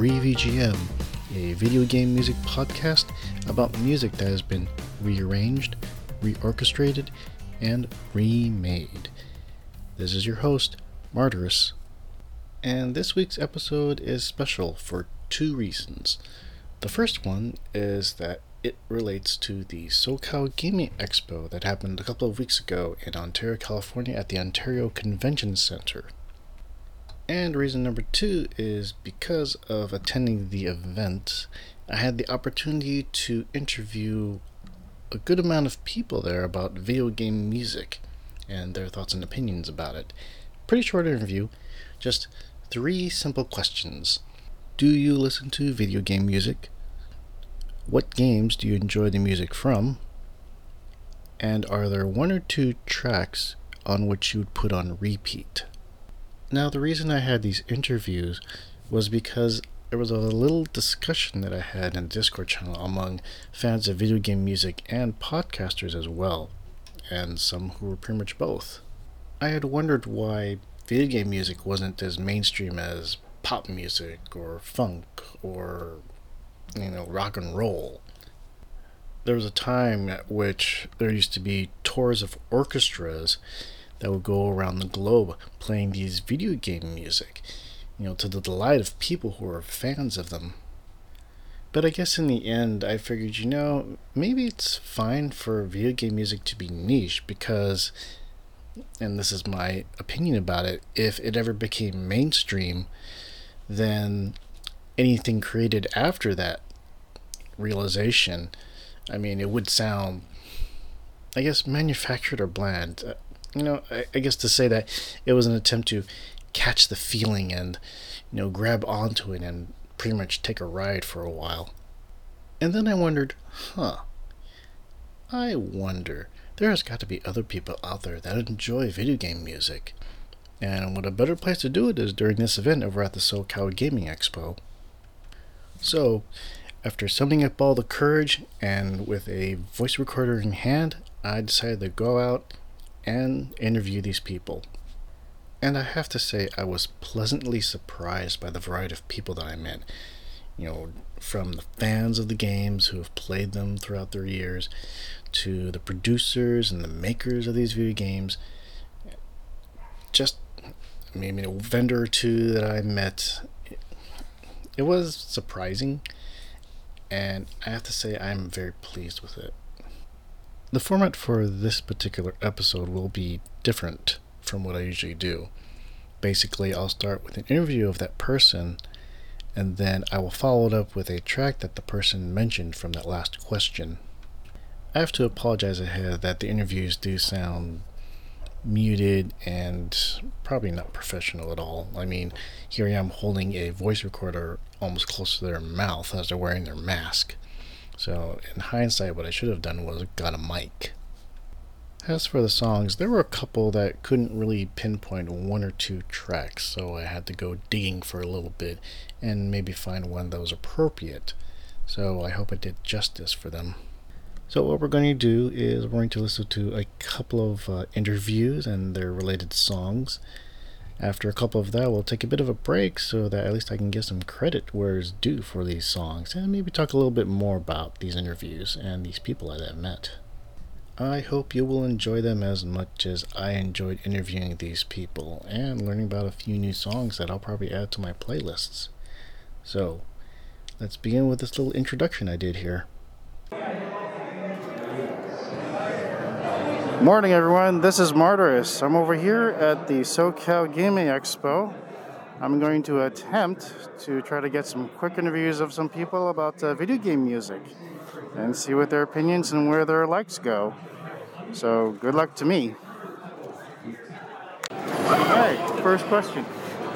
ReVGM, a video game music podcast about music that has been rearranged, reorchestrated, and remade. This is your host, Martyrus. And this week's episode is special for two reasons. The first one is that it relates to the SoCal Gaming Expo that happened a couple of weeks ago in Ontario, California at the Ontario Convention Center. And reason number two is because of attending the event, I had the opportunity to interview a good amount of people there about video game music and their thoughts and opinions about it. Pretty short interview, just three simple questions. Do you listen to video game music? What games do you enjoy the music from? And are there one or two tracks on which you would put on repeat? Now, the reason I had these interviews was because there was a little discussion that I had in the Discord channel among fans of video game music and podcasters as well, and some who were pretty much both. I had wondered why video game music wasn't as mainstream as pop music or funk or, you know, rock and roll. There was a time at which there used to be tours of orchestras that would go around the globe playing these video game music, you know, to the delight of people who are fans of them. But I guess in the end, I figured, you know, maybe it's fine for video game music to be niche because, and this is my opinion about it, if it ever became mainstream, then anything created after that realization, I mean, it would sound, I guess, manufactured or bland you know, I, I guess to say that it was an attempt to catch the feeling and, you know, grab onto it and pretty much take a ride for a while. And then I wondered, huh, I wonder, there has got to be other people out there that enjoy video game music. And what a better place to do it is during this event over at the SoCal Gaming Expo. So, after summoning up all the courage and with a voice recorder in hand, I decided to go out and interview these people. And I have to say, I was pleasantly surprised by the variety of people that I met. You know, from the fans of the games who have played them throughout their years, to the producers and the makers of these video games. Just maybe a vendor or two that I met. It was surprising, and I have to say, I'm very pleased with it. The format for this particular episode will be different from what I usually do. Basically, I'll start with an interview of that person, and then I will follow it up with a track that the person mentioned from that last question. I have to apologize ahead that the interviews do sound muted and probably not professional at all. I mean, here I am holding a voice recorder almost close to their mouth as they're wearing their mask. So, in hindsight, what I should have done was got a mic. As for the songs, there were a couple that couldn't really pinpoint one or two tracks, so I had to go digging for a little bit and maybe find one that was appropriate. So I hope I did justice for them. So, what we're going to do is we're going to listen to a couple of uh, interviews and their related songs. After a couple of that, we'll take a bit of a break so that at least I can get some credit where it's due for these songs and maybe talk a little bit more about these interviews and these people that I've met. I hope you will enjoy them as much as I enjoyed interviewing these people and learning about a few new songs that I'll probably add to my playlists. So, let's begin with this little introduction I did here. Morning, everyone. This is Martyrus. I'm over here at the SoCal Gaming Expo. I'm going to attempt to try to get some quick interviews of some people about uh, video game music and see what their opinions and where their likes go. So, good luck to me. All right, first question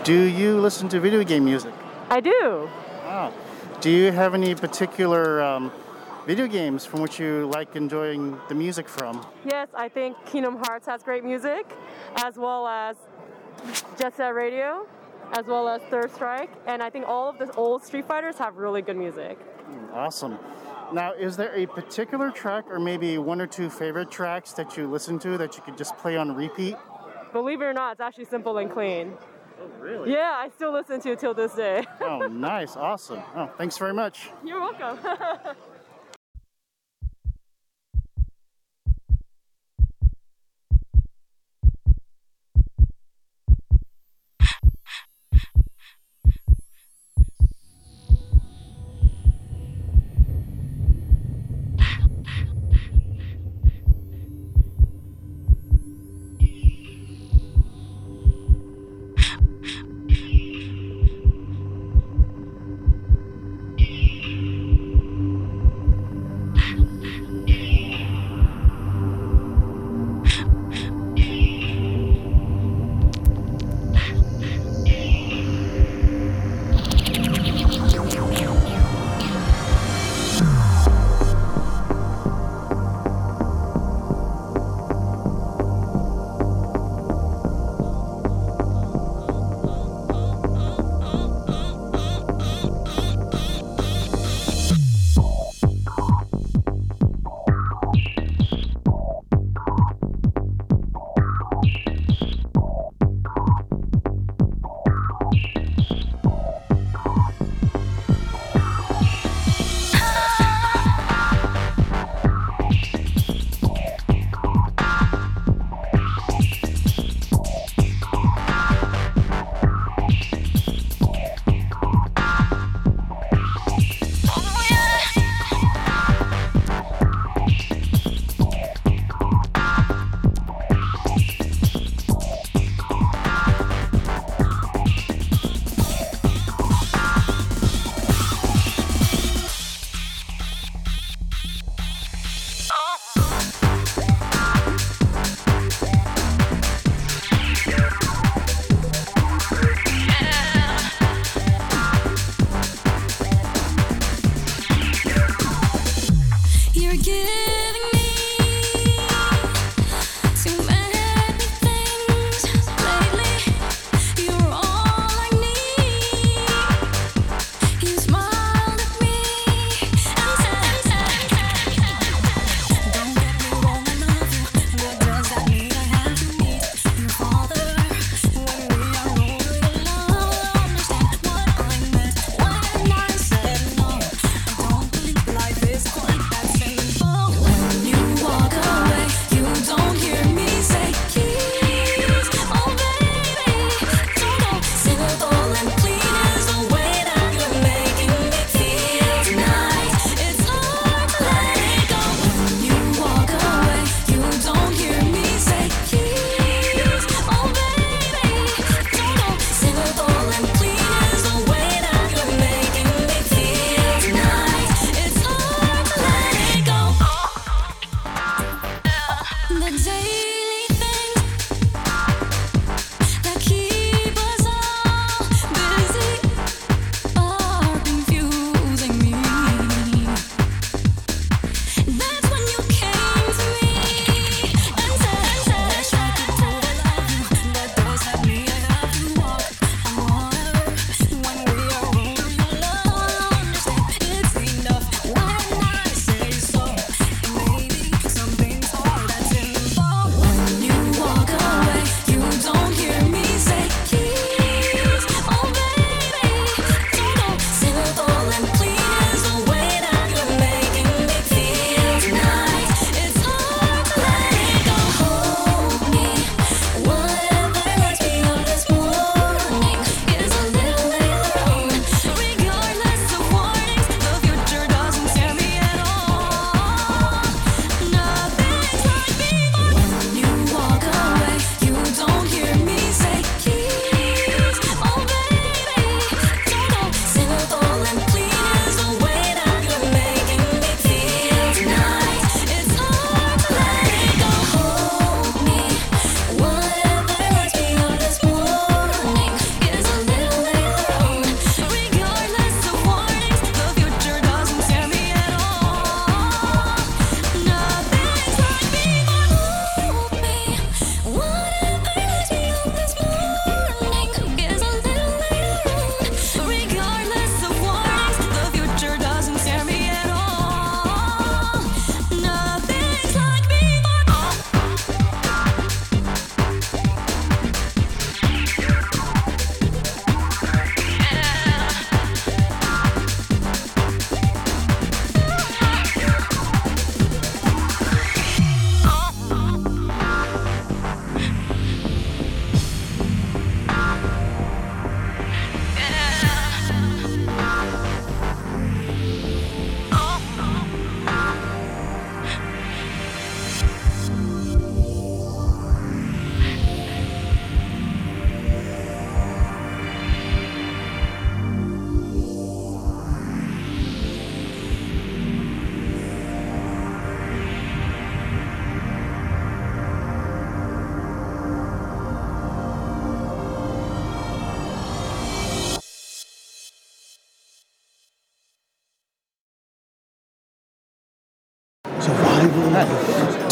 Do you listen to video game music? I do. Wow. Do you have any particular um, video games from which you like enjoying the music from? Yes, I think Kingdom Hearts has great music, as well as Jet Set Radio, as well as Third Strike, and I think all of the old Street Fighters have really good music. Hmm, awesome. Now, is there a particular track or maybe one or two favorite tracks that you listen to that you could just play on repeat? Believe it or not, it's actually simple and clean. Oh, really? Yeah, I still listen to it till this day. oh, nice. Awesome. Oh, thanks very much. You're welcome.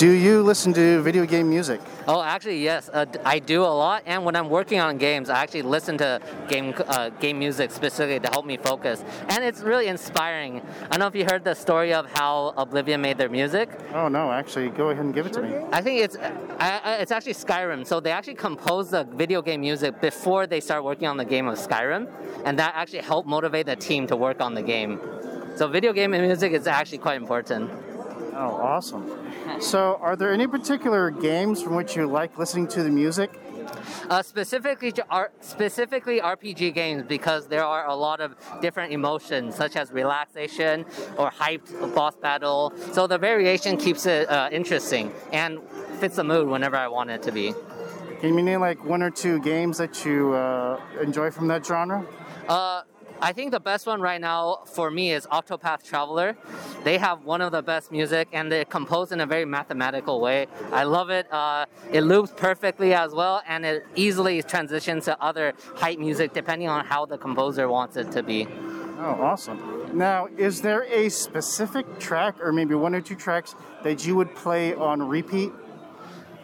Do you listen to video game music? Oh, actually, yes, uh, I do a lot. And when I'm working on games, I actually listen to game uh, game music specifically to help me focus. And it's really inspiring. I don't know if you heard the story of how Oblivion made their music. Oh no, actually, go ahead and give it to me. I think it's uh, it's actually Skyrim. So they actually composed the video game music before they start working on the game of Skyrim, and that actually helped motivate the team to work on the game. So video game music is actually quite important. Oh, awesome. So, are there any particular games from which you like listening to the music? Uh, specifically, R- specifically RPG games because there are a lot of different emotions such as relaxation or hyped boss battle. So the variation keeps it uh, interesting and fits the mood whenever I want it to be. Can you name like one or two games that you uh, enjoy from that genre? Uh, I think the best one right now for me is Octopath Traveler. They have one of the best music and they compose in a very mathematical way. I love it. Uh, it loops perfectly as well and it easily transitions to other hype music depending on how the composer wants it to be. Oh, awesome. Now, is there a specific track or maybe one or two tracks that you would play on repeat?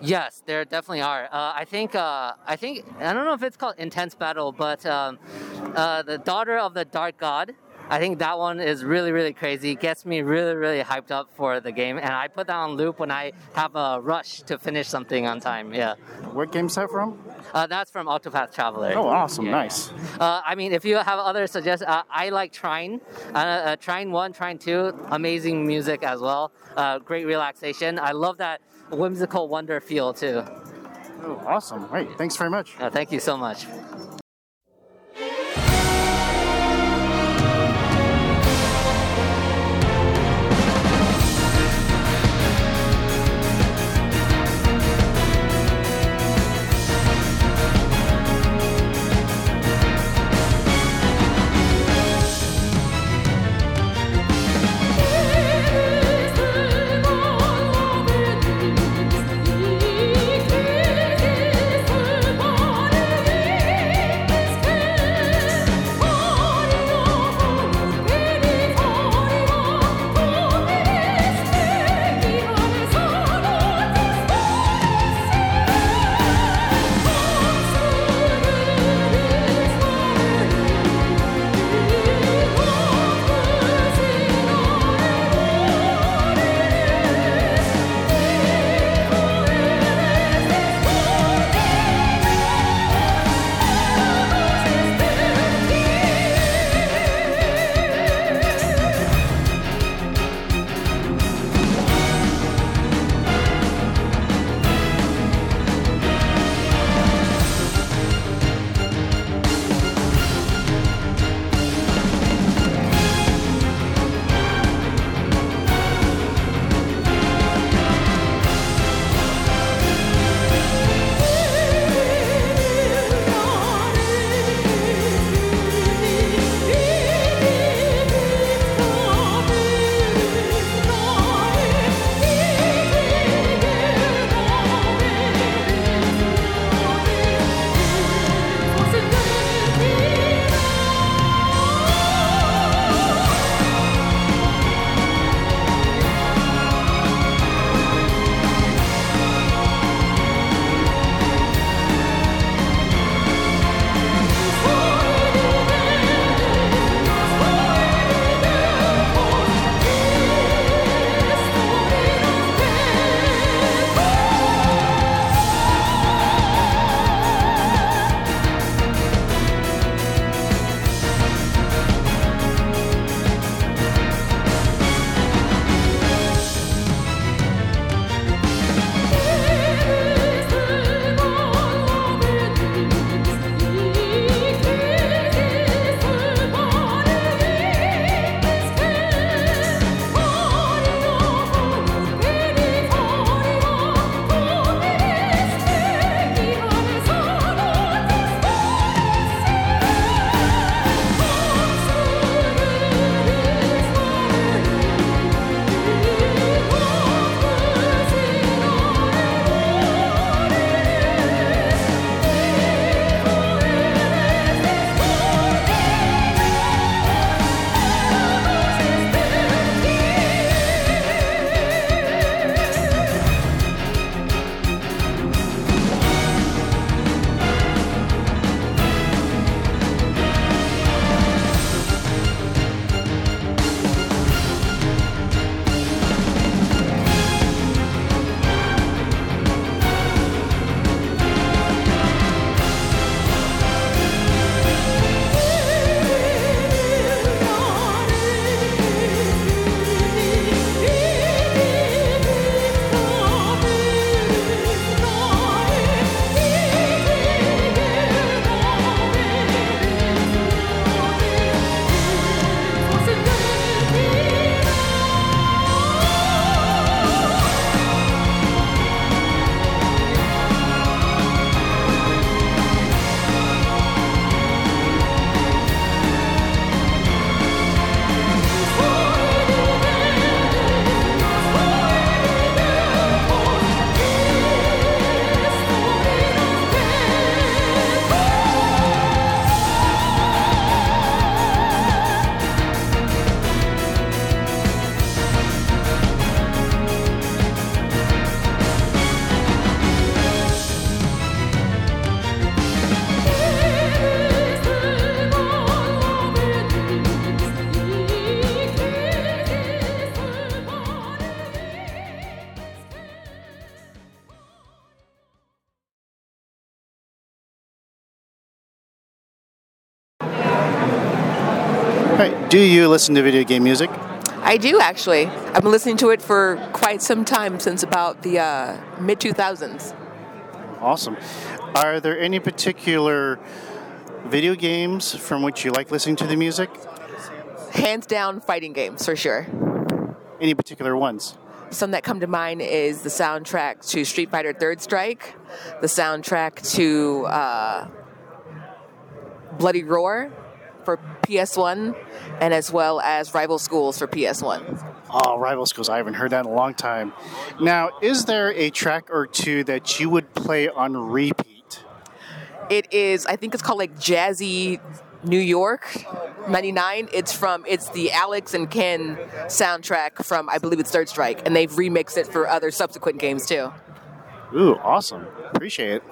Yes, there definitely are. Uh, I think uh, I think I don't know if it's called Intense Battle, but um, uh, the Daughter of the Dark God. I think that one is really really crazy. Gets me really really hyped up for the game, and I put that on loop when I have a rush to finish something on time. Yeah. What game's that from? Uh, that's from Octopath Traveler. Oh, awesome! Yeah. Nice. Uh, I mean, if you have other suggestions, uh, I like Trine. Uh, uh, Trine One, Trine Two, amazing music as well. Uh, great relaxation. I love that whimsical wonder feel too. Oh, awesome! Great. Thanks very much. Oh, thank you so much. Do you listen to video game music? I do actually. I've been listening to it for quite some time, since about the uh, mid 2000s. Awesome. Are there any particular video games from which you like listening to the music? Hands down, fighting games for sure. Any particular ones? Some that come to mind is the soundtrack to Street Fighter Third Strike, the soundtrack to uh, Bloody Roar for PS1, and as well as Rival Schools for PS1. Oh, Rival Schools. I haven't heard that in a long time. Now, is there a track or two that you would play on repeat? It is, I think it's called like Jazzy New York 99. It's from, it's the Alex and Ken soundtrack from, I believe it's Third Strike, and they've remixed it for other subsequent games too. Ooh, awesome. Appreciate it.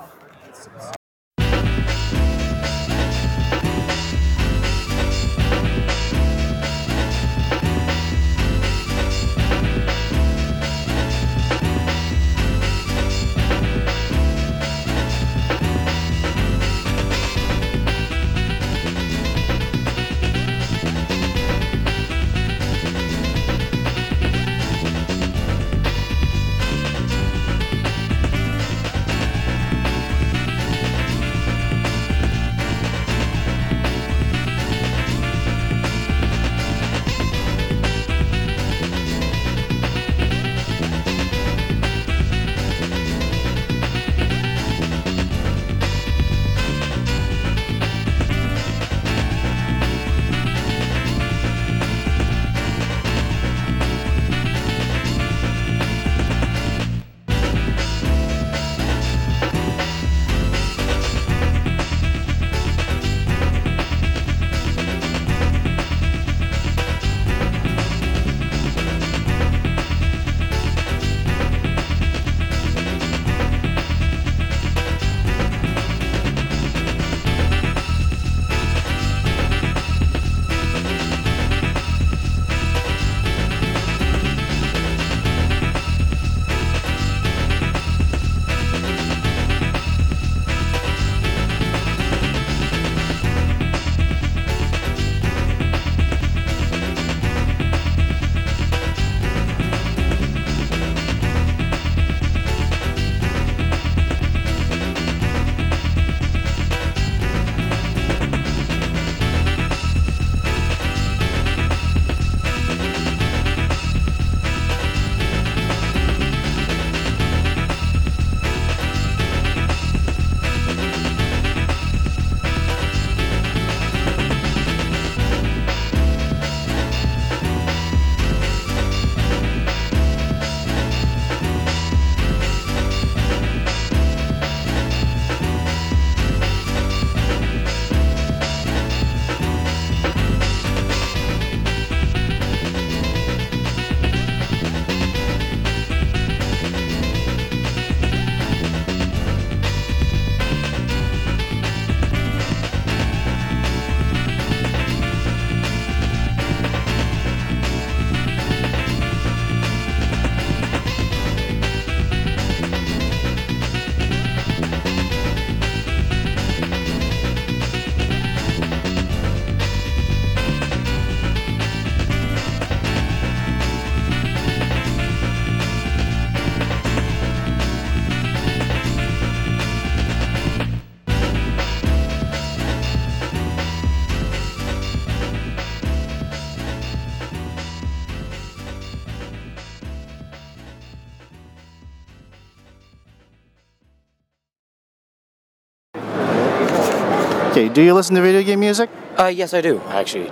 Okay, do you listen to video game music? Uh, yes, I do actually.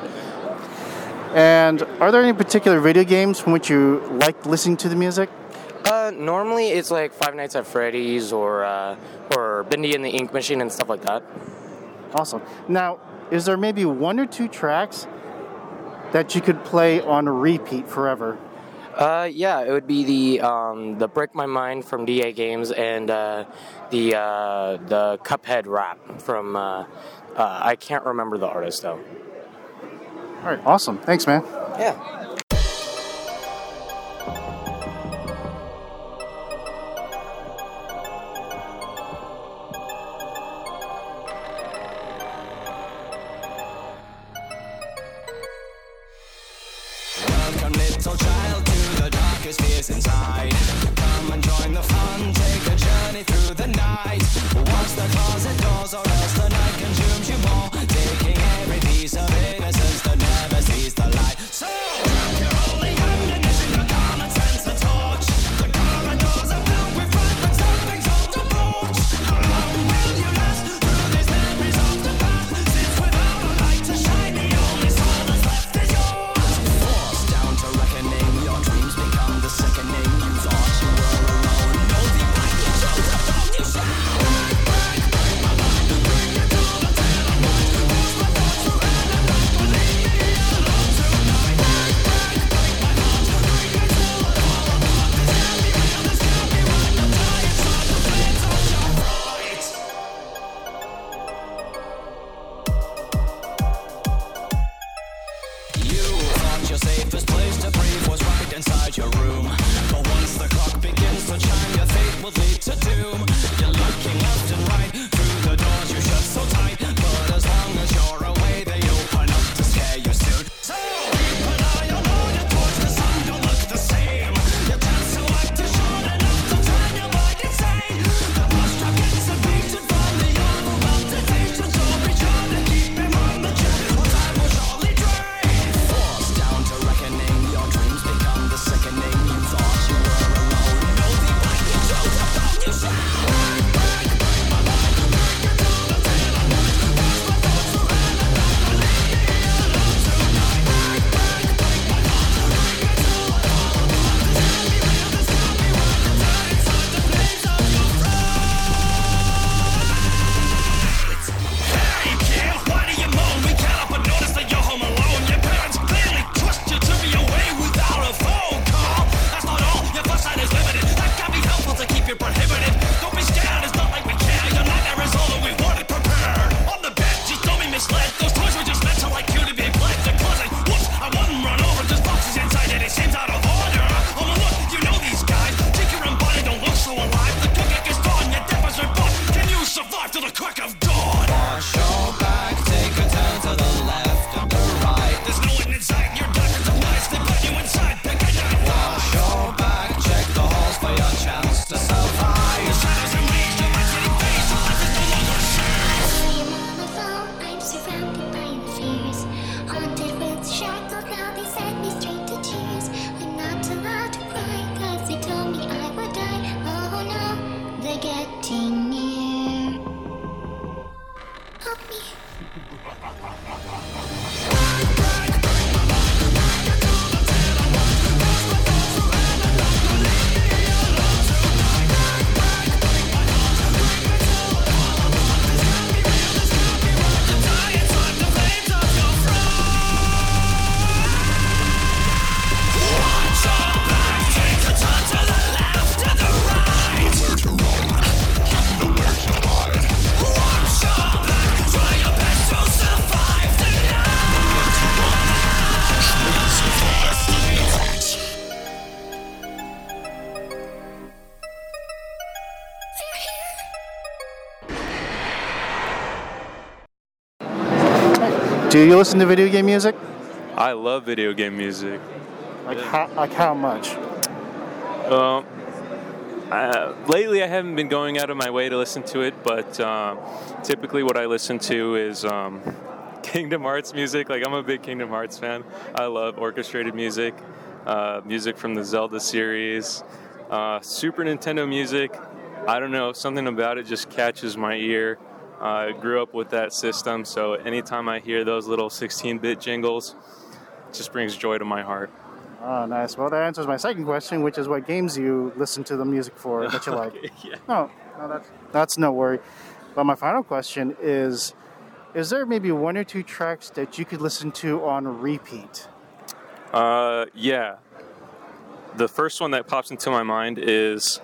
And are there any particular video games from which you like listening to the music? Uh, normally it's like Five Nights at Freddy's or uh, or Bendy and the Ink Machine and stuff like that. Awesome. Now, is there maybe one or two tracks that you could play on repeat forever? Uh, yeah, it would be the um, the Break My Mind from DA Games and uh, the uh, the Cuphead rap from uh, uh, I can't remember the artist though. All right, awesome. Thanks, man. Yeah. Do you listen to video game music? I love video game music. Like yeah. how, like how much? Um, lately, I haven't been going out of my way to listen to it, but uh, typically, what I listen to is um, Kingdom Hearts music. Like, I'm a big Kingdom Hearts fan. I love orchestrated music, uh, music from the Zelda series, uh, Super Nintendo music. I don't know, something about it just catches my ear. I grew up with that system, so anytime I hear those little 16 bit jingles, it just brings joy to my heart. Oh, nice. Well, that answers my second question, which is what games you listen to the music for that you like. yeah. No, no, that's, that's no worry. But my final question is Is there maybe one or two tracks that you could listen to on repeat? Uh, yeah. The first one that pops into my mind is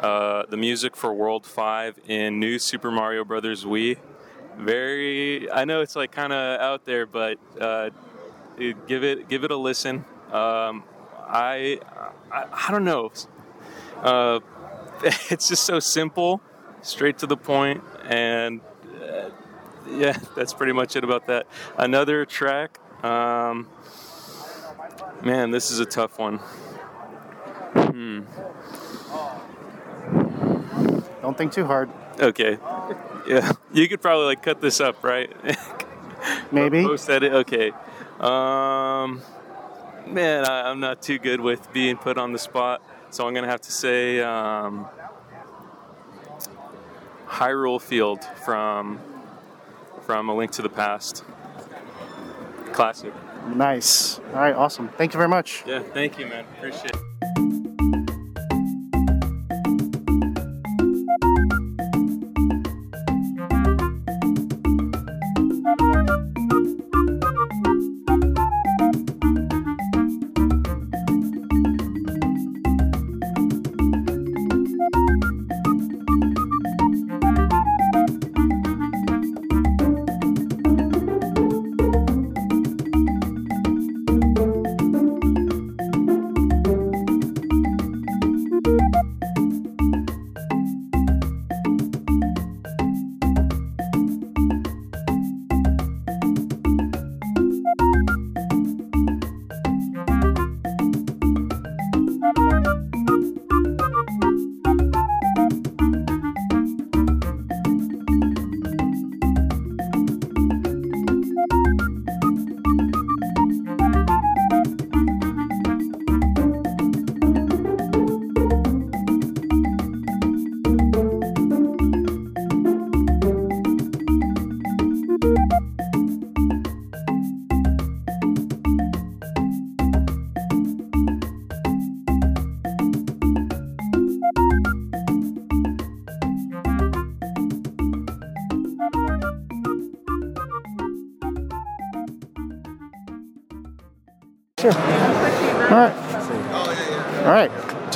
uh, the music for World 5 in New Super Mario Brothers Wii. Very, I know it's like kind of out there, but uh, give it give it a listen. Um, I, I, I don't know. Uh, it's just so simple, straight to the point, and uh, yeah, that's pretty much it about that. Another track. Um, man, this is a tough one. Hmm. Don't think too hard. Okay. Yeah, you could probably like cut this up, right? Maybe. Post edit. Okay. Um, man, I, I'm not too good with being put on the spot, so I'm gonna have to say um, Hyrule Field from from A Link to the Past. Classic. Nice. All right, awesome. Thank you very much. Yeah. Thank you, man. Appreciate it.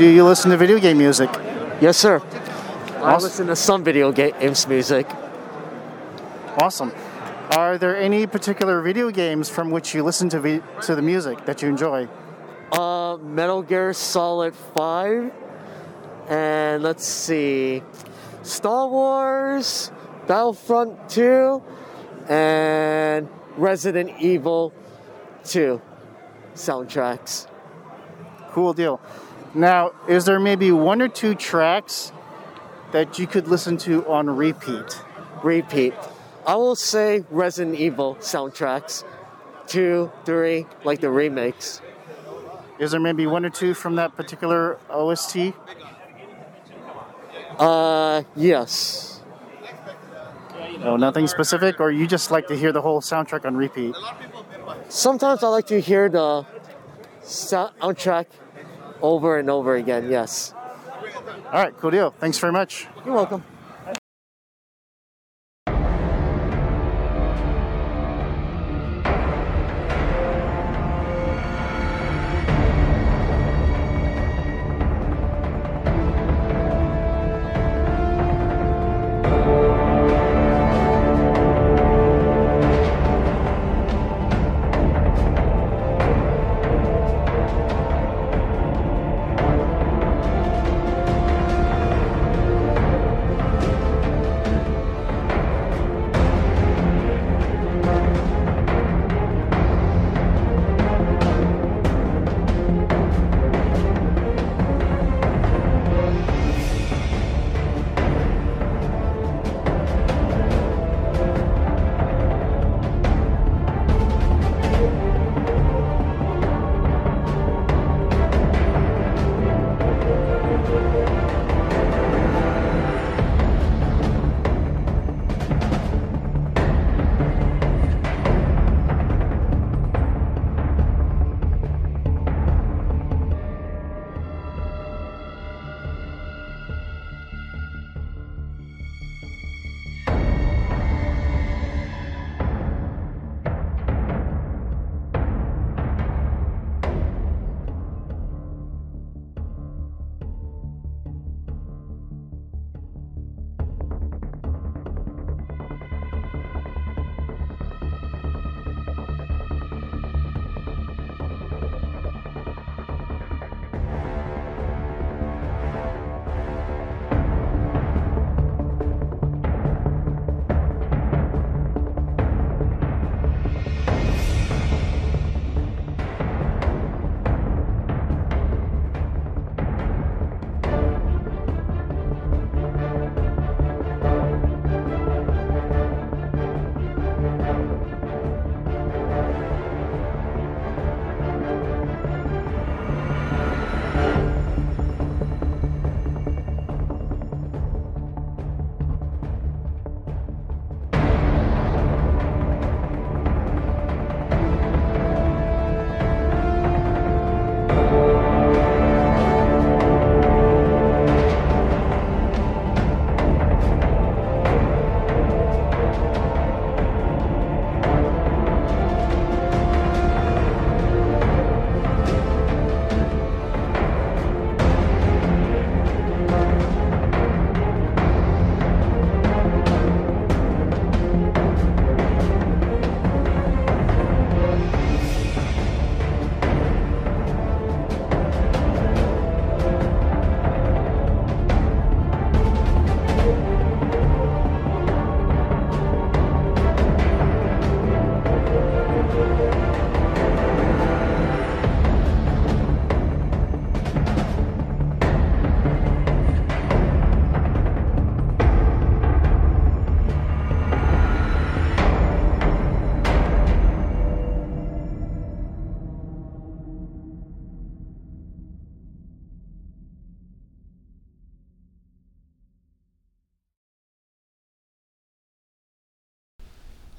Do you listen to video game music? Yes, sir. I Awesome. listen to some video games music. Awesome. Are there any particular video games from which you listen to vi- to the music that you enjoy? Uh, Metal Gear Solid 5. And let's see. Star Wars, Battlefront 2, and Resident Evil 2 soundtracks. Cool deal. Now, is there maybe one or two tracks that you could listen to on repeat? Repeat. I will say Resident Evil soundtracks. Two, three, like the remakes. Is there maybe one or two from that particular OST? Uh, yes. No, nothing specific, or you just like to hear the whole soundtrack on repeat? Sometimes I like to hear the soundtrack over and over again, yes. All right, cool deal. Thanks very much. You're welcome.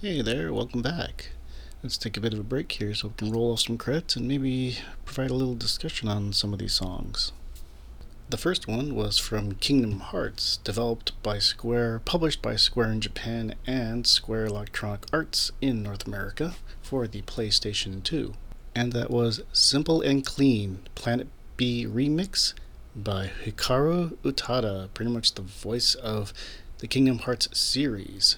Hey there, welcome back. Let's take a bit of a break here so we can roll off some credits and maybe provide a little discussion on some of these songs. The first one was from Kingdom Hearts, developed by Square, published by Square in Japan and Square Electronic Arts in North America for the PlayStation 2. And that was Simple and Clean Planet B Remix by Hikaru Utada, pretty much the voice of the Kingdom Hearts series.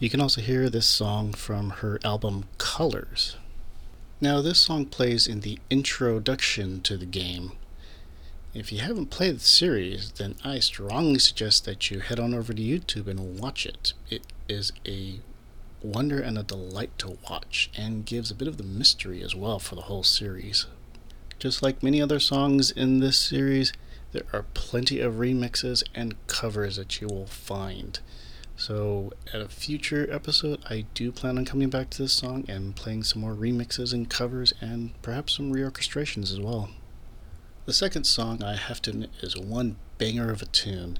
You can also hear this song from her album Colors. Now, this song plays in the introduction to the game. If you haven't played the series, then I strongly suggest that you head on over to YouTube and watch it. It is a wonder and a delight to watch, and gives a bit of the mystery as well for the whole series. Just like many other songs in this series, there are plenty of remixes and covers that you will find. So, at a future episode, I do plan on coming back to this song and playing some more remixes and covers and perhaps some reorchestrations as well. The second song, I have to admit, is one banger of a tune.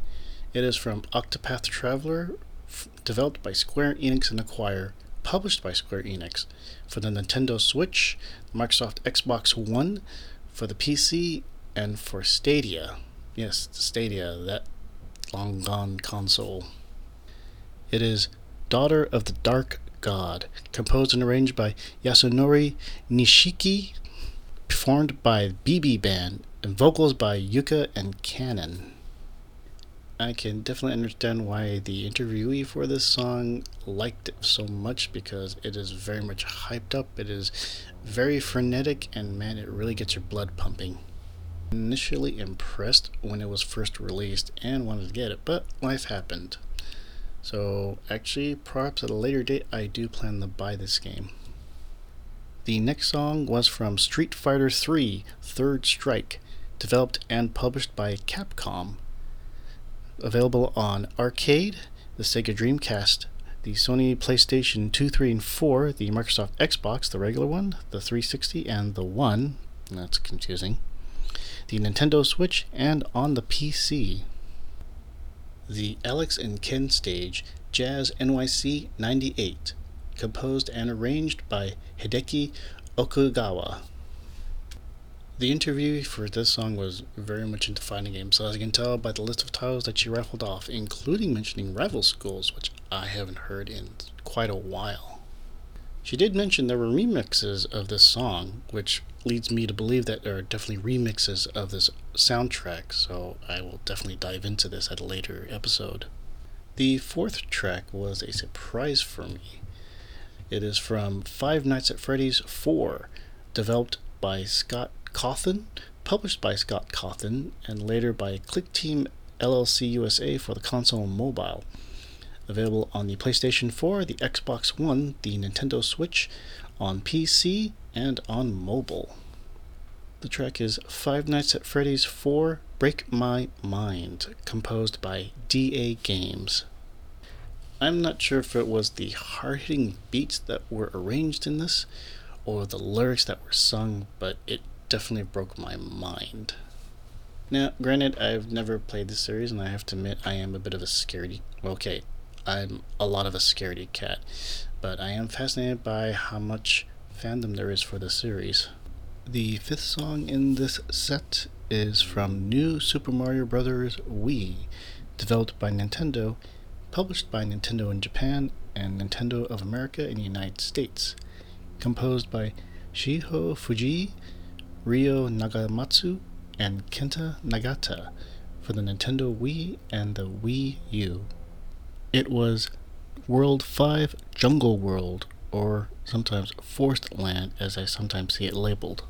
It is from Octopath Traveler, f- developed by Square Enix and Acquire, published by Square Enix, for the Nintendo Switch, Microsoft Xbox One, for the PC, and for Stadia. Yes, Stadia, that long gone console. It is Daughter of the Dark God, composed and arranged by Yasunori Nishiki, performed by BB Band, and vocals by Yuka and Cannon. I can definitely understand why the interviewee for this song liked it so much because it is very much hyped up. It is very frenetic, and man, it really gets your blood pumping. Initially impressed when it was first released and wanted to get it, but life happened. So, actually, perhaps at a later date, I do plan to buy this game. The next song was from Street Fighter III Third Strike, developed and published by Capcom. Available on arcade, the Sega Dreamcast, the Sony PlayStation 2, 3, and 4, the Microsoft Xbox, the regular one, the 360, and the One. That's confusing. The Nintendo Switch, and on the PC. The Alex and Ken stage, Jazz NYC 98, composed and arranged by Hideki Okugawa. The interview for this song was very much into fighting games, so as you can tell by the list of titles that she raffled off, including mentioning Rival Schools, which I haven't heard in quite a while. She did mention there were remixes of this song, which leads me to believe that there are definitely remixes of this soundtrack, so I will definitely dive into this at a later episode. The fourth track was a surprise for me. It is from Five Nights at Freddy's 4, developed by Scott Cawthon, published by Scott Cawthon, and later by Clickteam LLC USA for the console and mobile. Available on the PlayStation 4, the Xbox One, the Nintendo Switch, on PC, and on mobile. The track is Five Nights at Freddy's 4 Break My Mind, composed by DAGames. I'm not sure if it was the hard hitting beats that were arranged in this or the lyrics that were sung, but it definitely broke my mind. Now, granted, I've never played this series, and I have to admit I am a bit of a scaredy. Okay, I'm a lot of a scaredy cat, but I am fascinated by how much fandom there is for the series. The fifth song in this set is from New Super Mario Bros. Wii, developed by Nintendo, published by Nintendo in Japan and Nintendo of America in the United States, composed by Shiho Fujii, Ryo Nagamatsu, and Kenta Nagata for the Nintendo Wii and the Wii U. It was World 5 Jungle World, or sometimes Forest Land as I sometimes see it labeled.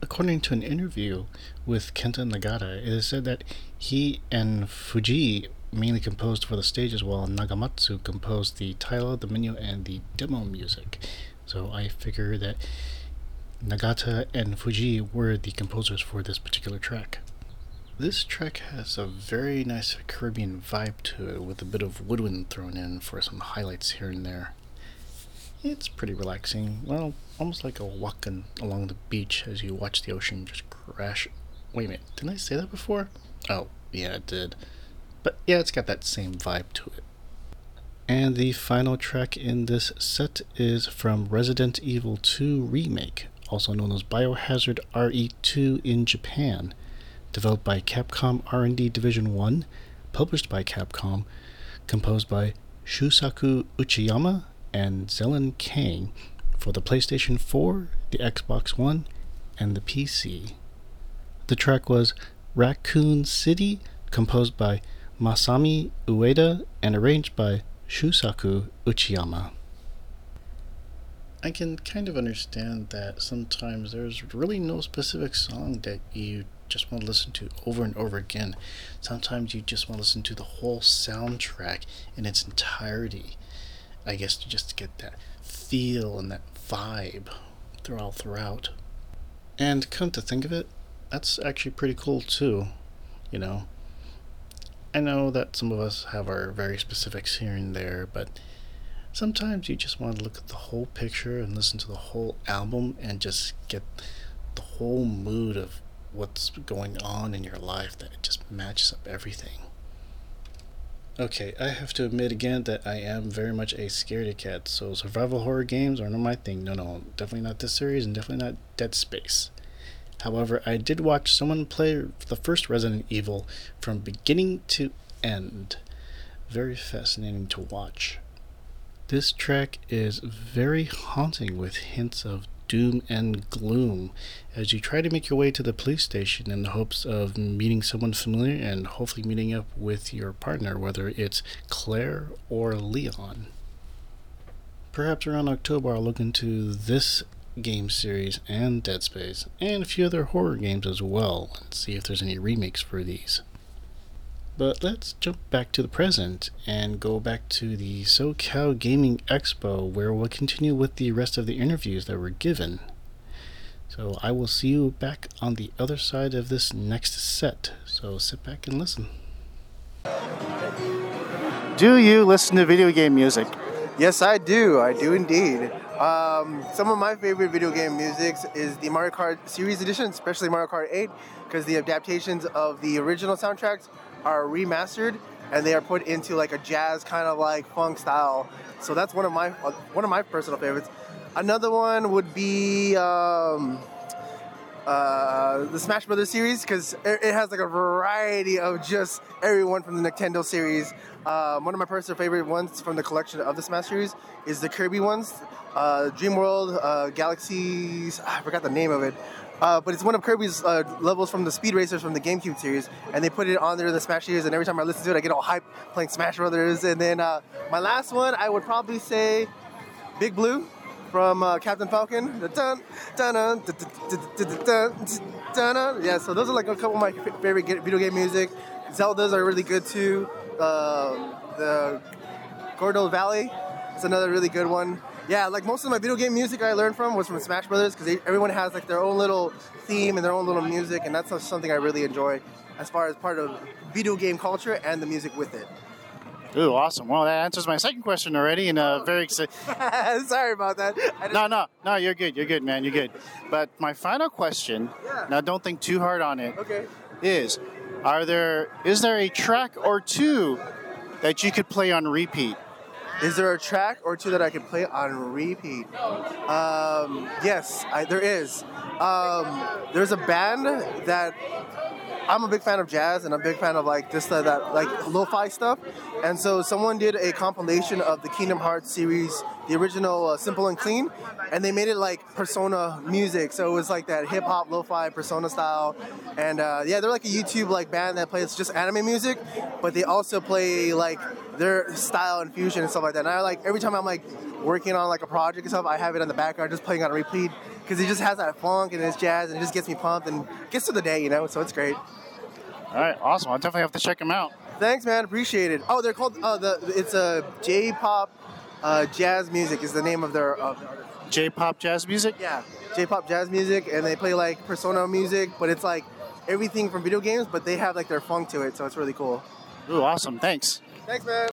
According to an interview with Kenta Nagata, it is said that he and Fujii mainly composed for the stages while Nagamatsu composed the title, the menu, and the demo music. So I figure that Nagata and Fujii were the composers for this particular track. This track has a very nice Caribbean vibe to it with a bit of woodwind thrown in for some highlights here and there. It's pretty relaxing, well, almost like a walking along the beach as you watch the ocean just crash. Wait a minute, didn't I say that before? Oh, yeah, it did. But yeah, it's got that same vibe to it. And the final track in this set is from Resident Evil 2 Remake, also known as Biohazard RE2 in Japan, developed by Capcom R&D Division 1, published by Capcom, composed by Shusaku Uchiyama and Zhenlan Kang for the PlayStation 4, the Xbox One, and the PC. The track was Raccoon City, composed by Masami Ueda and arranged by Shusaku Uchiyama. I can kind of understand that sometimes there's really no specific song that you just want to listen to over and over again. Sometimes you just want to listen to the whole soundtrack in its entirety. I guess to just get that feel and that vibe throughout throughout. And come to think of it, that's actually pretty cool too, you know. I know that some of us have our very specifics here and there, but sometimes you just want to look at the whole picture and listen to the whole album and just get the whole mood of what's going on in your life that it just matches up everything. Okay, I have to admit again that I am very much a scaredy cat, so survival horror games are not my thing. No, no, definitely not this series and definitely not Dead Space. However, I did watch someone play the first Resident Evil from beginning to end. Very fascinating to watch. This track is very haunting with hints of doom and gloom as you try to make your way to the police station in the hopes of meeting someone familiar and hopefully meeting up with your partner, whether it's Claire or Leon. Perhaps around October, I'll look into this game series and Dead Space, and a few other horror games as well, and see if there's any remakes for these. But let's jump back to the present and go back to the SoCal Gaming Expo, where we'll continue with the rest of the interviews that were given. So I will see you back on the other side of this next set. So sit back and listen. Do you listen to video game music? Yes, I do. I do indeed. Um, some of my favorite video game musics is the Mario Kart Series Edition, especially Mario Kart 8, because the adaptations of the original soundtracks are remastered and they are put into like a jazz kind of like funk style. So that's one of my one of my personal favorites. Another one would be um, uh, the Smash Brothers series because it, has like a variety of just everyone from the Nintendo series. Um, one of my personal favorite ones from the collection of the Smash series is the Kirby ones, uh, Dream World, uh, Galaxies. I forgot the name of it. Uh, but it's one of Kirby's uh, levels from the Speed Racers from the GameCube series, and they put it on there the Smash series. And every time I listen to it, I get all hype playing Smash Brothers. And then uh, my last one, I would probably say Big Blue from uh, Captain Falcon. Yeah, so those are like a couple of my favorite video game music. Zeldas are really good too. Uh, the Gerudo Valley, it's another really good one. Yeah, like most of my video game music I learned from was from Smash Brothers because everyone has like their own little theme and their own little music, and that's something I really enjoy as far as part of video game culture and the music with it. Ooh, awesome. Well, that answers my second question already, and uh, very excited. Sorry about that. No, no, no, you're good. You're good, man. You're good. But my final question, now don't think too hard on it, Okay. is are there is there a track or two that you could play on repeat? Is there a track or two that I can play on repeat? Um, yes, I, there is. Um, there's a band that I'm a big fan of jazz and I'm a big fan of like this uh, that like lo-fi stuff. And so someone did a compilation of the Kingdom Hearts series, the original uh, Simple and Clean, and they made it like Persona music. So it was like that hip hop lo-fi Persona style. And uh, yeah, they're like a YouTube like band that plays just anime music, but they also play like their style and fusion and stuff like that. And I like every time I'm like working on like a project and stuff, I have it in the background just playing on a repeat because it just has that funk and it's jazz and it just gets me pumped and gets to the day, you know. So it's great. All right, awesome. I'll definitely have to check them out. Thanks, man. Appreciate it. Oh, they're called. Oh, the it's a J-pop uh, jazz music is the name of their. Uh, J-pop jazz music. yeah, J-pop jazz music, and they play like Persona music, but it's like everything from video games, but they have like their funk to it, so it's really cool. Ooh, awesome. Thanks. Thanks, man.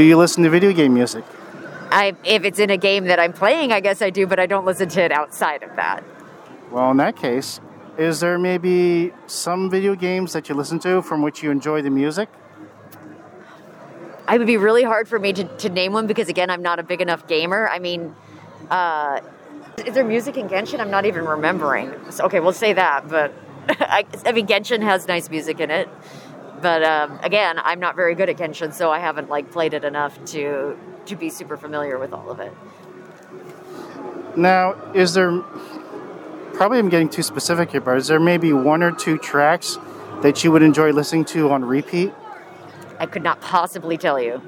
Do you listen to video game music? I, if it's in a game that I'm playing, I guess I do, but I don't listen to it outside of that. Well, in that case, is there maybe some video games that you listen to from which you enjoy the music? It would be really hard for me to, to name one because, again, I'm not a big enough gamer. I mean, uh, is there music in Genshin? I'm not even remembering. So, okay, we'll say that. But I, I mean, Genshin has nice music in it. But um, again, I'm not very good at Genshin, so I haven't like played it enough to to be super familiar with all of it. Now, is there probably I'm getting too specific here, but is there maybe one or two tracks that you would enjoy listening to on repeat? I could not possibly tell you.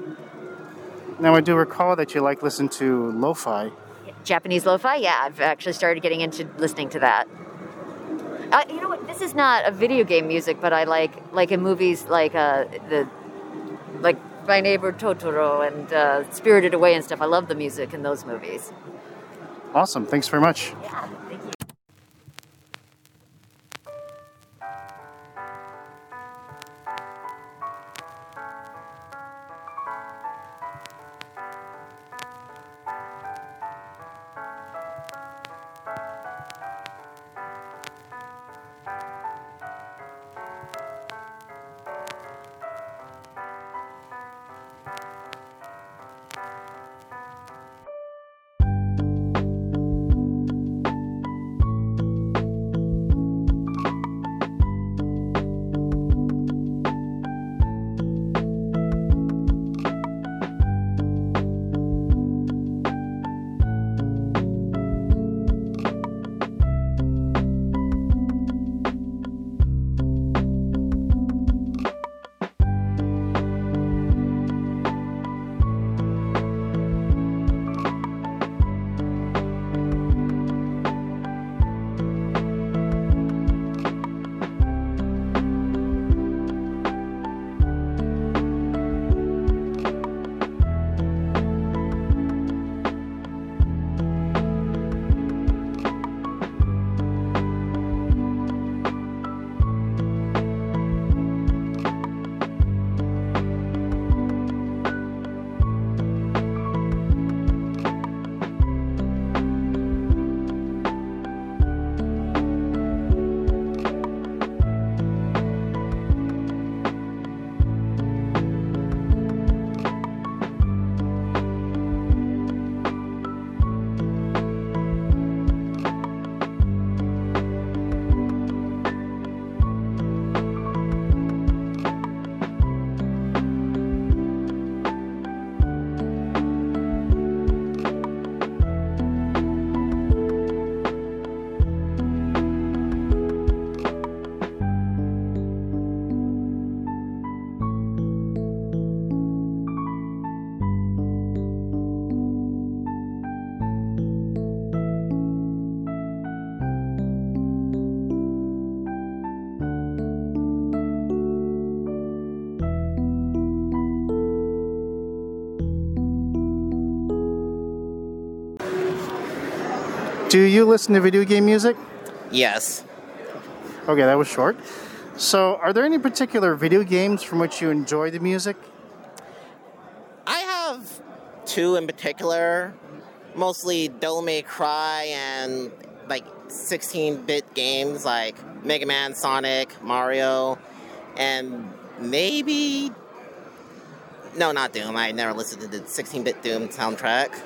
Now, I do recall that you like listen to lo-fi. Japanese lo-fi, yeah, I've actually started getting into listening to that. Uh, you know what? This is not a video game music, but I like like in movies like uh, the like My Neighbor Totoro and uh, Spirited Away and stuff. I love the music in those movies. Awesome. Thanks very much. Yeah, Do you listen to video game music? Yes. Okay, that was short. So, are there any particular video games from which you enjoy the music? I have two in particular, mostly Devil May Cry and like 16-bit games like Mega Man, Sonic, Mario, and maybe no, not Doom. I never listened to the 16-bit Doom soundtrack.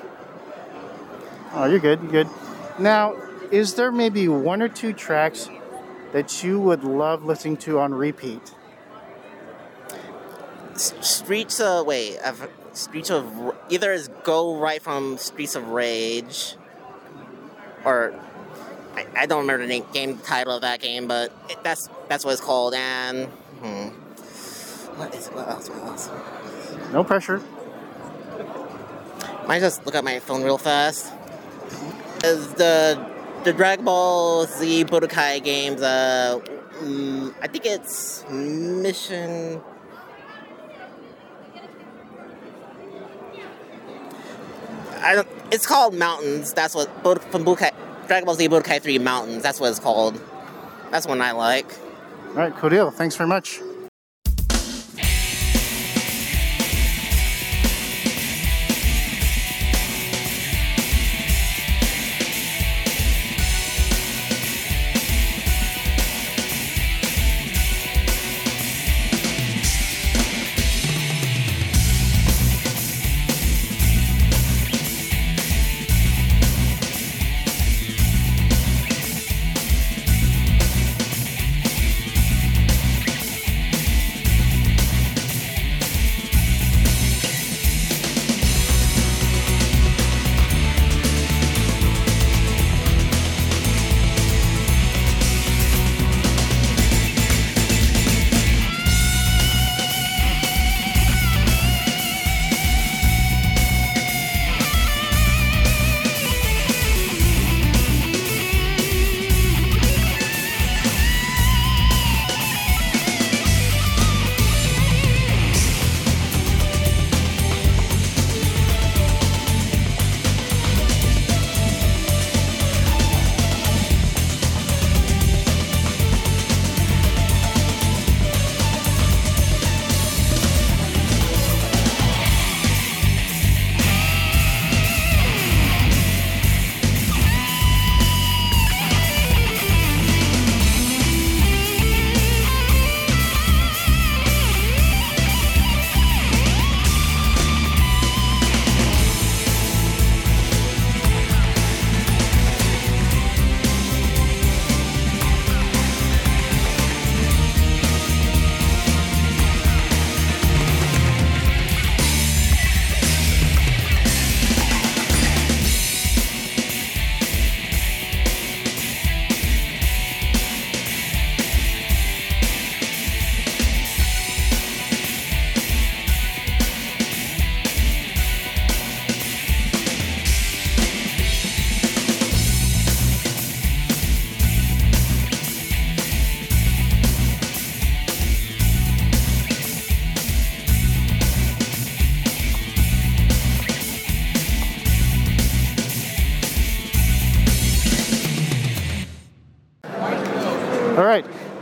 Oh, you're good. You're good. Now, is there maybe one or two tracks that you would love listening to on repeat? Streets of wait, I've, Streets of either is Go Right from Streets of Rage, or I, I don't remember the name, game title of that game, but it, that's that's what it's called. And hmm, what is what else? What else? No pressure. Might just look at my phone real fast. Is the the Dragon Ball Z Budokai games? Uh, mm, I think it's Mission. I don't. It's called Mountains. That's what from Budokai, Dragon Ball Z Budokai Three Mountains. That's what it's called. That's one I like. All right, cool deal. Thanks very much.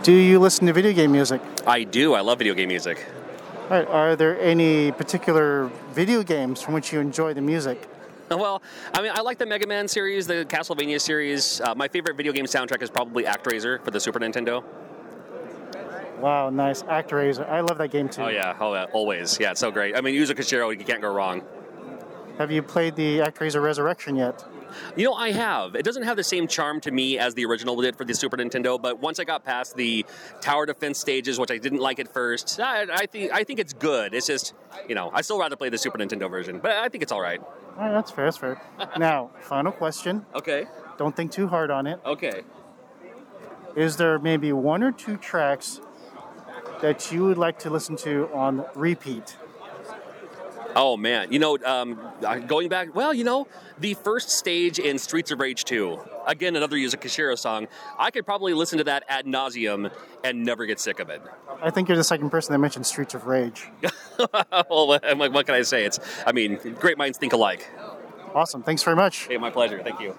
Do you listen to video game music? I do. I love video game music. All right. Are there any particular video games from which you enjoy the music? Well, I mean, I like the Mega Man series, the Castlevania series. Uh, my favorite video game soundtrack is probably ActRaiser for the Super Nintendo. Wow, nice. ActRaiser. I love that game too. Oh yeah, oh yeah, always. Yeah, it's so great. I mean, Yuzo Koshiro, you can't go wrong. Have you played the ActRaiser Resurrection yet? You know, I have. It doesn't have the same charm to me as the original did for the Super Nintendo, but once I got past the tower defense stages, which I didn't like at first, I, I think I think it's good. It's just, you know, I still rather play the Super Nintendo version, but I think it's all right. All right, that's fair. That's fair. now, final question. Okay. Don't think too hard on it. Okay. Is there maybe one or two tracks that you would like to listen to on repeat? Oh man, you know, um, going back, well, you know, the first stage in Streets of Rage 2, again, another Yuzo Koshiro song. I could probably listen to that ad nauseum and never get sick of it. I think you're the second person that mentioned Streets of Rage. well, I'm like, what can I say? It's, I mean, great minds think alike. Awesome. Thanks very much. Hey, my pleasure. Thank you.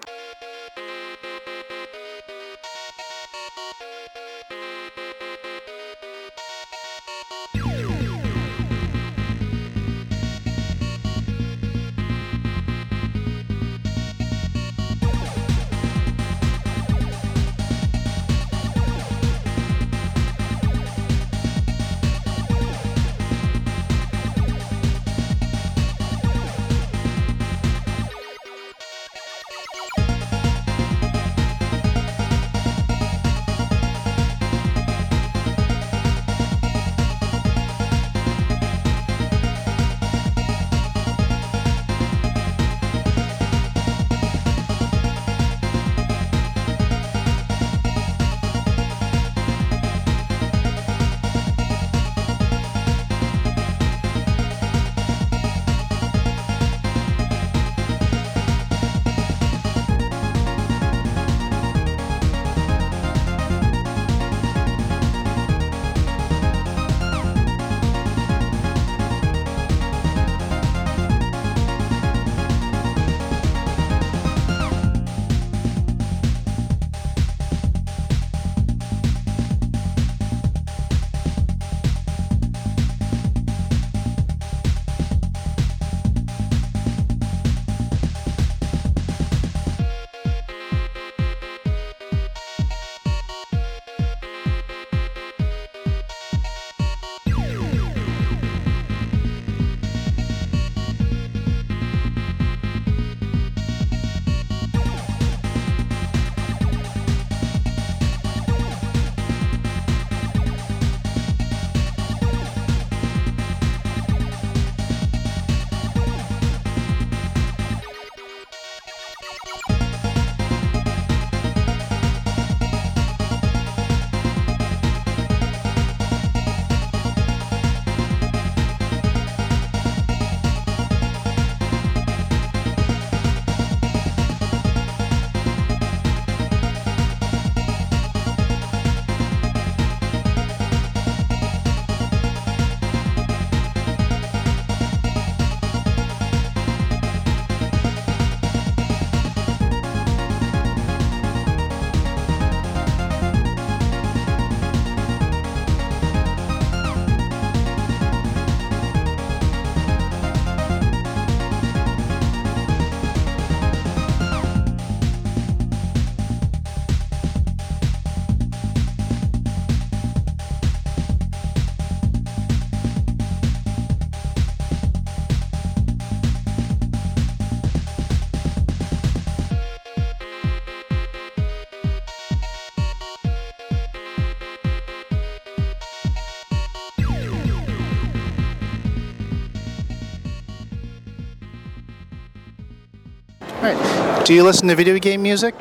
Do you listen to video game music?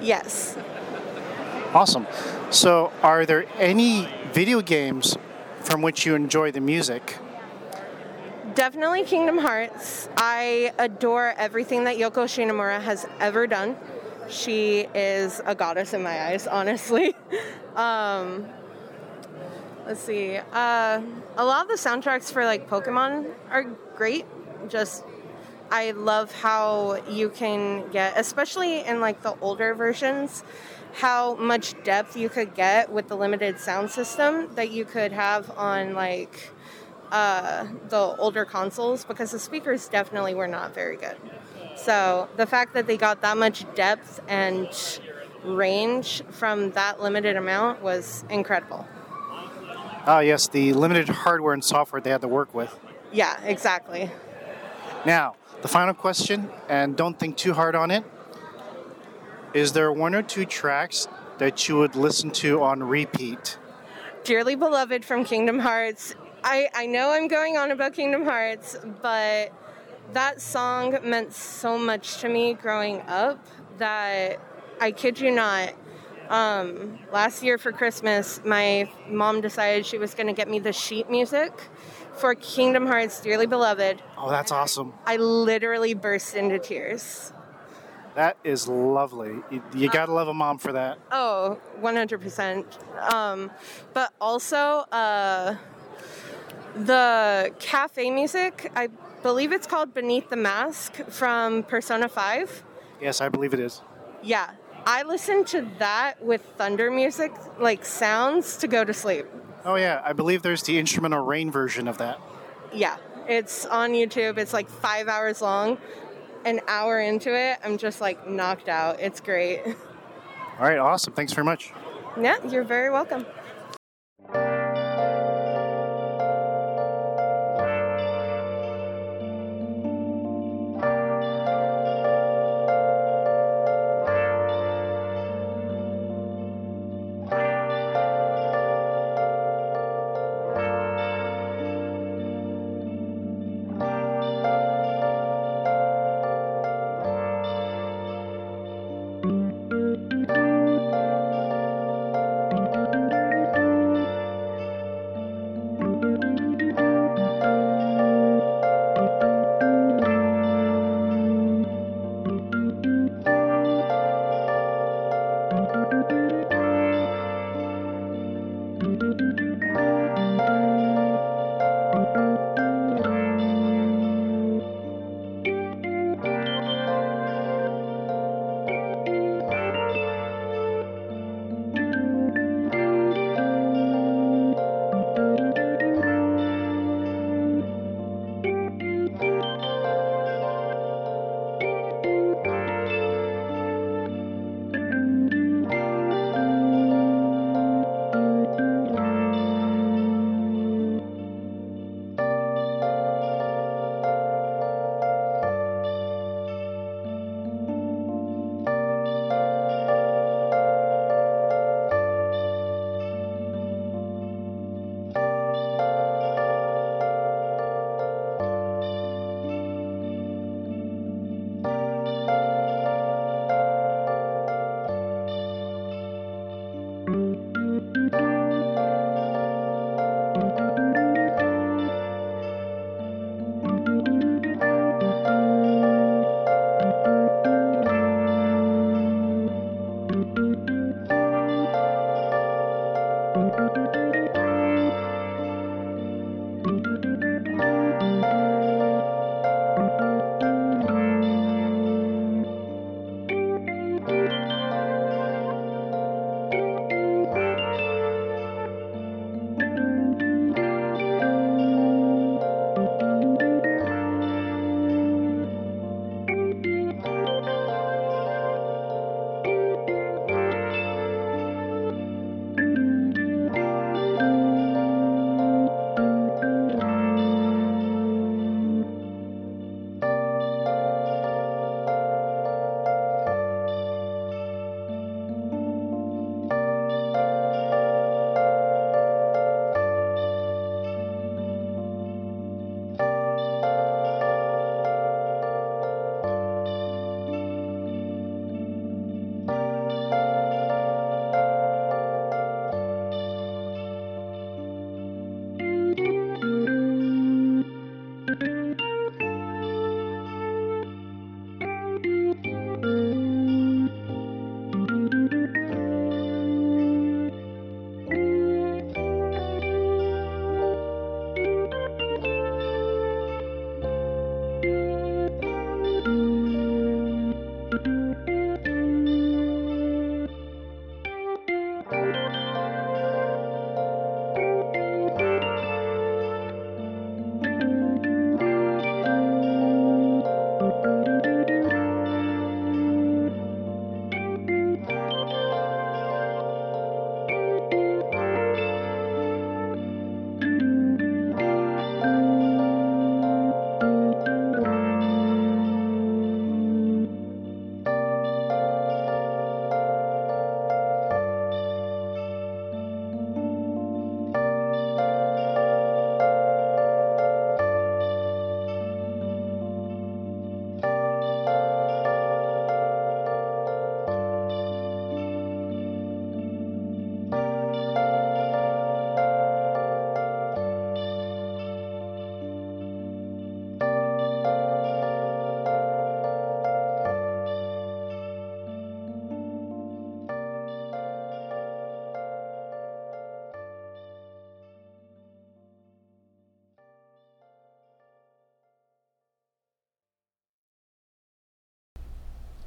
Yes. Awesome. So, are there any video games from which you enjoy the music? Definitely Kingdom Hearts. I adore everything that Yoko Shimomura has ever done. She is a goddess in my eyes, honestly. um, let's see. Uh, a lot of the soundtracks for like Pokemon are great. Just I love how you can get, especially in like the older versions, how much depth you could get with the limited sound system that you could have on like uh, the older consoles because the speakers definitely were not very good. So the fact that they got that much depth and range from that limited amount was incredible. Ah, yes, the limited hardware and software they had to work with. Yeah, exactly. Now, the final question, and don't think too hard on it. Is there one or two tracks that you would listen to on repeat? Dearly beloved from Kingdom Hearts. I, I know I'm going on about Kingdom Hearts, but that song meant so much to me growing up that I kid you not. Um, last year for Christmas, my mom decided she was going to get me the sheet music for Kingdom Hearts Dearly Beloved. Oh, that's awesome. I literally burst into tears. That is lovely. You, you gotta love a mom for that. Oh, 100%. Um, but also, uh, the cafe music, I believe it's called Beneath the Mask from Persona 5. Yes, I believe it is. Yeah, I listen to that with thunder music, like sounds, to go to sleep. Oh, yeah, I believe there's the instrumental rain version of that. Yeah, it's on YouTube. It's like five hours long. An hour into it, I'm just like knocked out. It's great. All right, awesome. Thanks very much. Yeah, you're very welcome.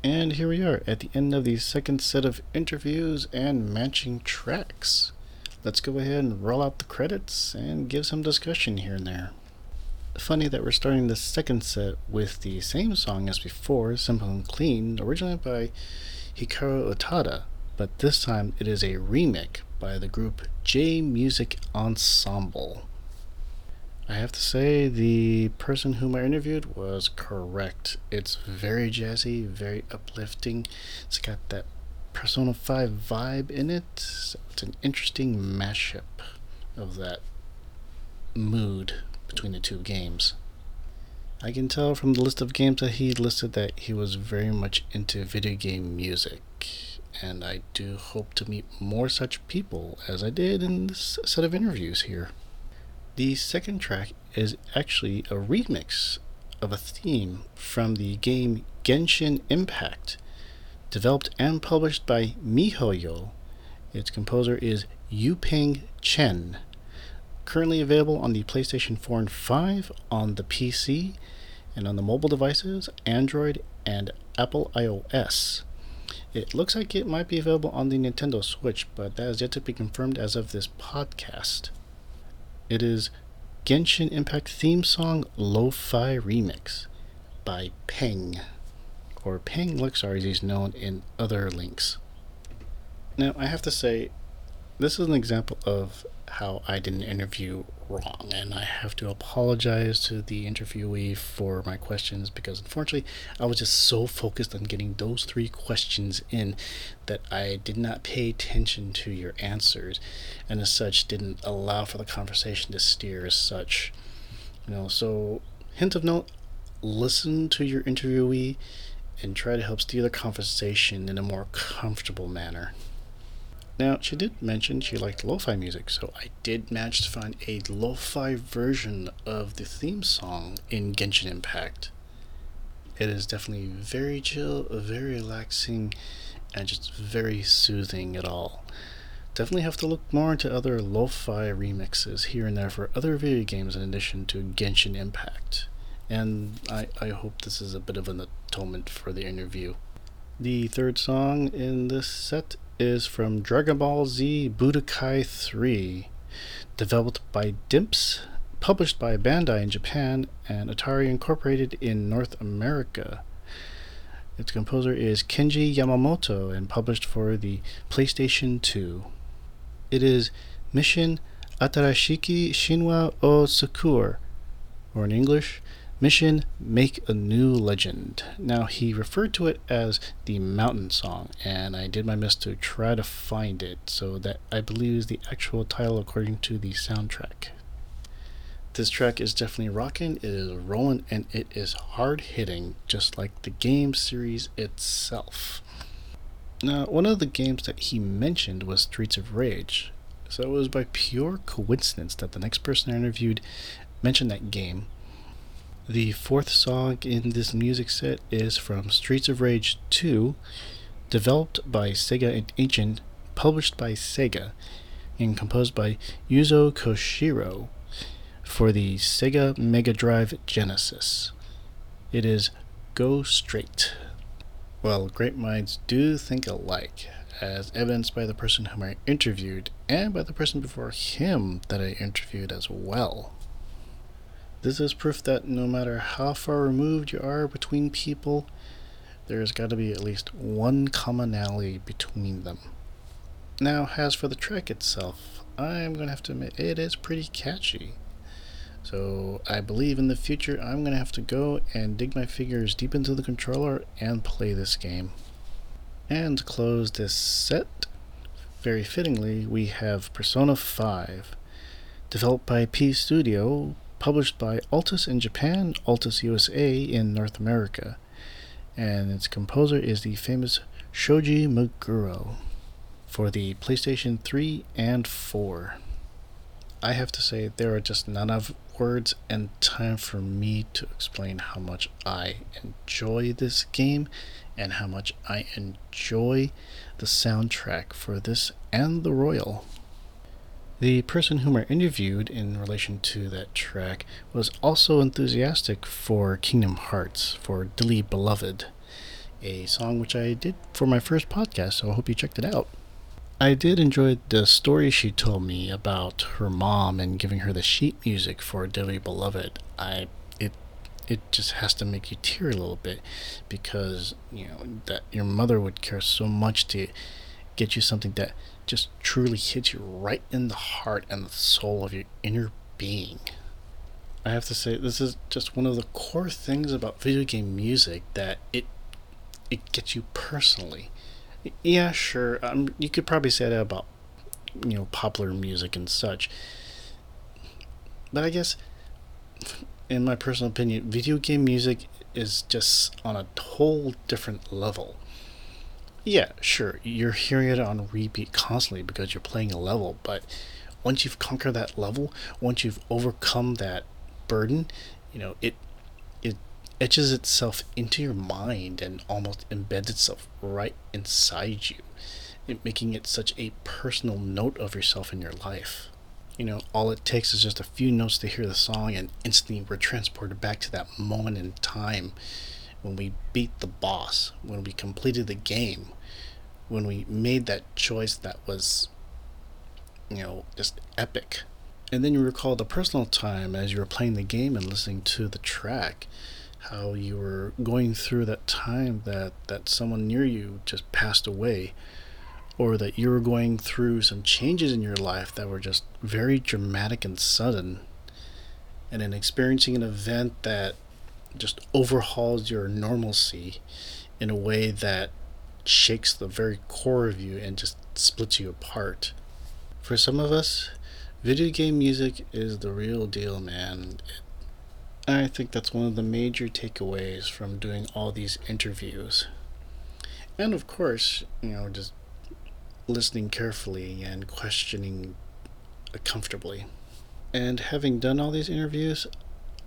And here we are at the end of the second set of interviews and matching tracks. Let's go ahead and roll out the credits and give some discussion here and there. Funny that we're starting the second set with the same song as before, Simple and Clean, originally by Hikaru Utada, but this time it is a remake by the group J Music Ensemble. I have to say, the person whom I interviewed was correct. It's very jazzy, very uplifting. It's got that Persona 5 vibe in it. So it's an interesting mashup of that mood between the two games. I can tell from the list of games that he listed that he was very much into video game music, and I do hope to meet more such people as I did in this set of interviews here. The second track is actually a remix of a theme from the game Genshin Impact, developed and published by MiHoYo. Its composer is Yu-Peng Chen. Currently available on the PlayStation 4 and 5, on the PC, and on the mobile devices, Android, and Apple iOS. It looks like it might be available on the Nintendo Switch, but that is yet to be confirmed as of this podcast. It is Genshin Impact theme song Lo-Fi Remix by Peng, or Peng Lixar as he's known in other links. Now, I have to say, this is an example of how I did an interview wrong, and I have to apologize to the interviewee for my questions because unfortunately I was just so focused on getting those three questions in that I did not pay attention to your answers, and as such didn't allow for the conversation to steer as such. You know, so hint of note: listen to your interviewee and try to help steer the conversation in a more comfortable manner. Now, she did mention she liked lo fi music, so I did manage to find a lo fi version of the theme song in Genshin Impact. It is definitely very chill, very relaxing, and just very soothing at all. Definitely have to look more into other lo fi remixes here and there for other video games in addition to Genshin Impact. And I, I hope this is a bit of an atonement for the interview. The third song in this set is from Dragon Ball Z Budokai 3, developed by Dimps, published by Bandai in Japan, and Atari Incorporated in North America. Its composer is Kenji Yamamoto and published for the PlayStation 2. It is Mission Atarashiki Shinwa o Sakur, or in English, Mission Make a New Legend. Now, he referred to it as the Mountain Song, and I did my best to try to find it, so that I believe is the actual title according to the soundtrack. This track is definitely rocking, it is rolling, and it is hard hitting, just like the game series itself. Now, one of the games that he mentioned was Streets of Rage, so it was by pure coincidence that the next person I interviewed mentioned that game the fourth song in this music set is from Streets of Rage 2, developed by Sega and Ancient, published by Sega, and composed by Yuzo Koshiro for the Sega Mega Drive Genesis. It is Go Straight. Well, great minds do think alike, as evidenced by the person whom I interviewed and by the person before him that I interviewed as well. This is proof that no matter how far removed you are between people, there's got to be at least one commonality between them. Now, as for the track itself, I'm going to have to admit it is pretty catchy. So, I believe in the future I'm going to have to go and dig my fingers deep into the controller and play this game. And close this set, very fittingly, we have Persona 5, developed by P Studio, published by Altus in Japan, Altus USA in North America, and its composer is the famous Shoji Meguro for the PlayStation 3 and 4. I have to say, there are just not enough words and time for me to explain how much I enjoy this game and how much I enjoy the soundtrack for this and the Royal. The person whom I interviewed in relation to that track was also enthusiastic for Kingdom Hearts, for Dearly Beloved. a song which I did for my first podcast, so I hope you checked it out. I did enjoy the story she told me about her mom and giving her the sheet music for Dearly Beloved. I it it just has to make you tear a little bit because you know that your mother would care so much to get you something that just truly hits you right in the heart and the soul of your inner being. I have to say this is just one of the core things about video game music that it it gets you personally. Yeah, sure. Um, you could probably say that about you know popular music and such. But I guess, in my personal opinion, video game music is just on a whole different level. Yeah, sure. You're hearing it on repeat constantly because you're playing a level, but once you've conquered that level, once you've overcome that burden, you know, it it etches itself into your mind and almost embeds itself right inside you, making it such a personal note of yourself in your life. You know, all it takes is just a few notes to hear the song, and instantly we're transported back to that moment in time when we beat the boss, when we completed the game, when we made that choice that was, you know, just epic. And then you recall the personal time as you were playing the game and listening to the track, how you were going through that time that, that someone near you just passed away, or that you were going through some changes in your life that were just very dramatic and sudden, and then experiencing an event that just overhauls your normalcy in a way that shakes the very core of you and just splits you apart. For some of us, video game music is the real deal, man. I think that's one of the major takeaways from doing all these interviews. And of course, you know, just listening carefully and questioning comfortably. And having done all these interviews,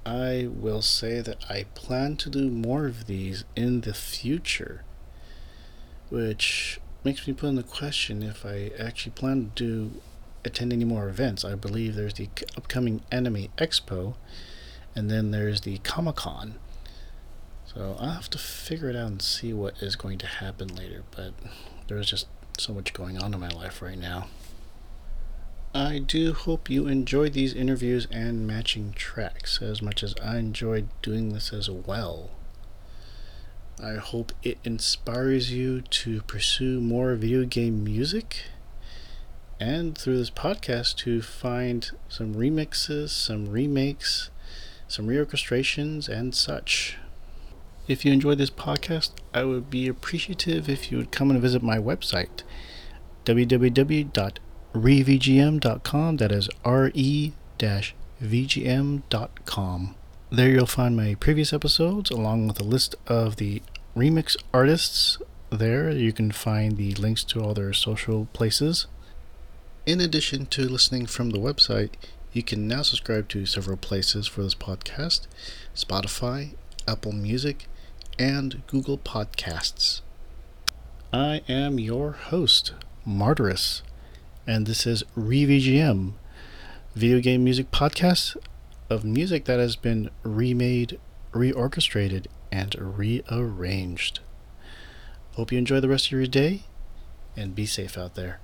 I will say that I plan to do more of these in the future, which makes me put in the question if I actually plan to do attend any more events. I believe there's the upcoming Anime Expo, and then there's the Comic Con. So I'll have to figure it out and see what is going to happen later. But there's just so much going on in my life right now. I do hope you enjoyed these interviews and matching tracks as much as I enjoyed doing this as well. I hope it inspires you to pursue more video game music and through this podcast to find some remixes, some remakes, some reorchestrations, and such. If you enjoyed this podcast, I would be appreciative if you would come and visit my website, www.revgm.com. That is R E VGM.com. There you'll find my previous episodes along with a list of the remix artists. There you can find the links to all their social places. In addition to listening from the website, you can now subscribe to several places for this podcast Spotify, Apple Music, and Google Podcasts. I am your host, Martyrus, and this is ReVGM, video game music podcast of music that has been remade, reorchestrated, and rearranged. Hope you enjoy the rest of your day and be safe out there.